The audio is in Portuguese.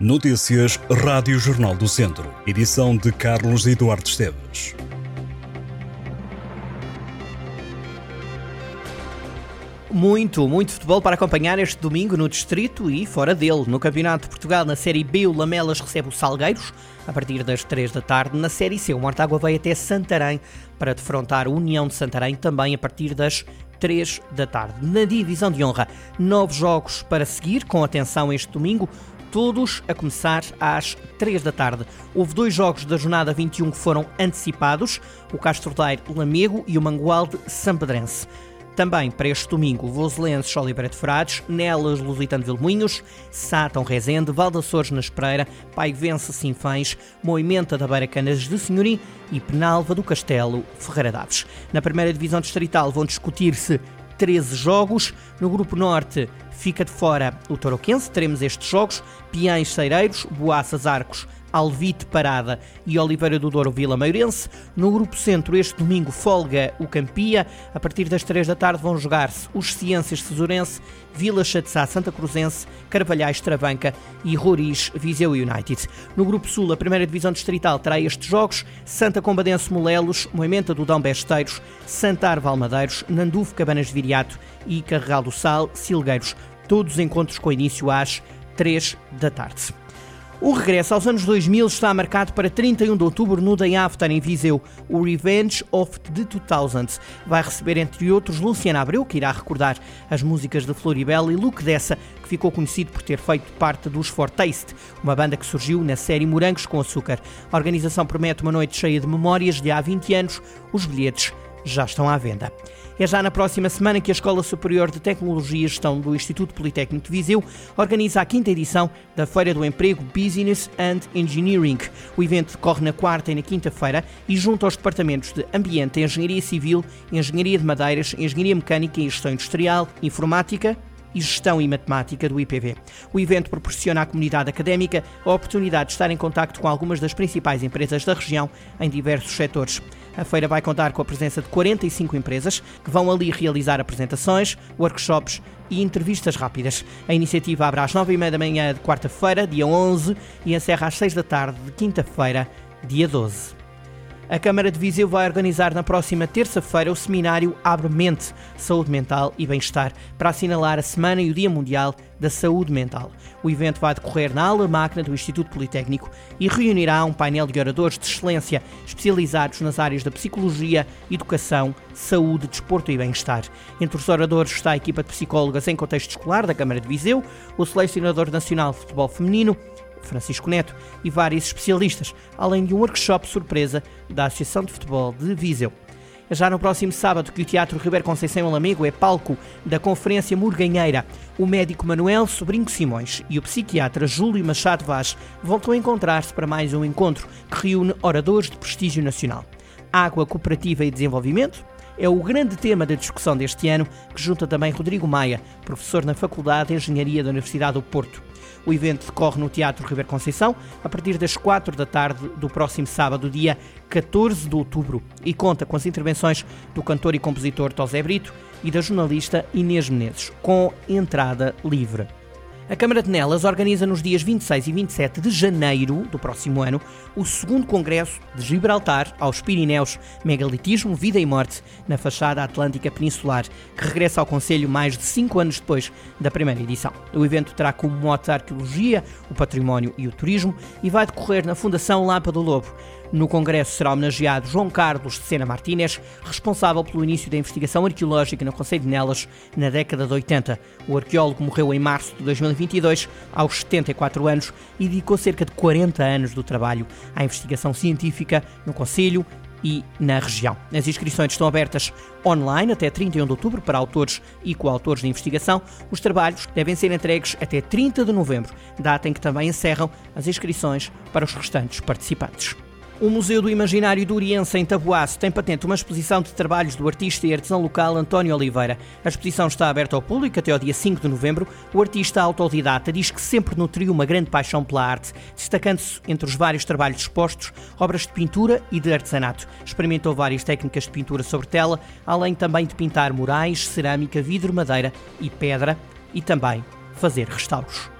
Notícias Rádio Jornal do Centro. Edição de Carlos Eduardo Esteves. Muito, muito futebol para acompanhar este domingo no Distrito e fora dele. No Campeonato de Portugal, na Série B, o Lamelas recebe o Salgueiros a partir das 3 da tarde. Na Série C, o Mortágua vai até Santarém para defrontar a União de Santarém também a partir das 3 da tarde. Na divisão de honra, nove jogos para seguir, com atenção este domingo todos a começar às 3 da tarde. Houve dois jogos da jornada 21 que foram antecipados, o Castro Daire Lamego e o Mangualde Sampedrense. Também para este domingo, Voselenses Oliveira de Frades, Nelas Lusitano Vilmoinhos, Sátão Rezende, Valdaçores na Espereira, Vence Sinfães, Moimenta da Beira Canas de Senhorim e Penalva do Castelo Ferreira Daves. Na primeira divisão distrital vão discutir-se 13 jogos. No Grupo Norte fica de fora o Toroquense. Teremos estes jogos: Piães Ceireiros, Boaças Arcos, Alvite Parada e Oliveira do Douro Vila Meirense. No Grupo Centro, este domingo, folga o Campia. A partir das 3 da tarde vão jogar-se os Ciências Tesourense, Vila Chatzá Santa Cruzense, Carvalhais Travanca e Roriz Viseu United. No Grupo Sul, a primeira divisão distrital terá estes jogos: Santa Combadense Molelos, Moimenta do Dão Besteiros, Santar Valmadeiros, Nandufo Cabanas de Viriato e Carregal do Sal, Silgueiros. Todos os encontros com início às 3 da tarde. O regresso aos anos 2000 está marcado para 31 de outubro no Day After, em Viseu. O Revenge of the 2000s vai receber, entre outros, Luciana Abreu, que irá recordar as músicas de Floribel, e Luke Dessa, que ficou conhecido por ter feito parte dos For Taste, uma banda que surgiu na série Morangos com Açúcar. A organização promete uma noite cheia de memórias de há 20 anos. Os bilhetes já estão à venda. É já na próxima semana que a Escola Superior de Tecnologia e Gestão do Instituto Politécnico de Viseu organiza a quinta edição da Feira do Emprego Business and Engineering. O evento decorre na quarta e na quinta-feira e junto aos departamentos de Ambiente, Engenharia Civil, Engenharia de Madeiras, Engenharia Mecânica e Gestão Industrial, Informática, e Gestão e Matemática do IPV. O evento proporciona à comunidade académica a oportunidade de estar em contacto com algumas das principais empresas da região em diversos setores. A feira vai contar com a presença de 45 empresas que vão ali realizar apresentações, workshops e entrevistas rápidas. A iniciativa abre às 9h30 da manhã de quarta-feira, dia 11, e encerra às 6 da tarde de quinta-feira, dia 12. A Câmara de Viseu vai organizar na próxima terça-feira o seminário Abre Mente, Saúde Mental e Bem-Estar, para assinalar a Semana e o Dia Mundial da Saúde Mental. O evento vai decorrer na aula máquina do Instituto Politécnico e reunirá um painel de oradores de excelência especializados nas áreas da psicologia, educação, saúde, desporto e bem-estar. Entre os oradores está a equipa de psicólogas em contexto escolar da Câmara de Viseu, o selecionador nacional de futebol feminino, Francisco Neto, e vários especialistas, além de um workshop surpresa da Associação de Futebol de Viseu. É já no próximo sábado que o Teatro Ribeiro Conceição Alamego é palco da Conferência Murganheira. O médico Manuel Sobrinho Simões e o psiquiatra Júlio Machado Vaz voltam a encontrar-se para mais um encontro que reúne oradores de prestígio nacional. Água Cooperativa e Desenvolvimento, é o grande tema da discussão deste ano, que junta também Rodrigo Maia, professor na Faculdade de Engenharia da Universidade do Porto. O evento decorre no Teatro Ribeiro Conceição a partir das 4 da tarde do próximo sábado, dia 14 de outubro, e conta com as intervenções do cantor e compositor Tosé Brito e da jornalista Inês Menezes, com entrada livre. A Câmara de Nelas organiza nos dias 26 e 27 de janeiro do próximo ano o segundo Congresso de Gibraltar aos Pirineus, Megalitismo, Vida e Morte, na fachada atlântica peninsular, que regressa ao Conselho mais de cinco anos depois da primeira edição. O evento terá como mote a arqueologia, o património e o turismo e vai decorrer na Fundação Lapa do Lobo. No Congresso será homenageado João Carlos de Sena Martínez, responsável pelo início da investigação arqueológica no Conselho de Nelas na década de 80. O arqueólogo morreu em março de 2022, aos 74 anos, e dedicou cerca de 40 anos do trabalho à investigação científica no Conselho e na região. As inscrições estão abertas online até 31 de outubro para autores e coautores de investigação. Os trabalhos devem ser entregues até 30 de novembro, data em que também encerram as inscrições para os restantes participantes. O Museu do Imaginário do Oriense, em Taboaço, tem patente uma exposição de trabalhos do artista e artesão local António Oliveira. A exposição está aberta ao público até ao dia 5 de novembro. O artista autodidata diz que sempre nutriu uma grande paixão pela arte, destacando-se entre os vários trabalhos expostos, obras de pintura e de artesanato. Experimentou várias técnicas de pintura sobre tela, além também de pintar murais, cerâmica, vidro, madeira e pedra, e também fazer restauros.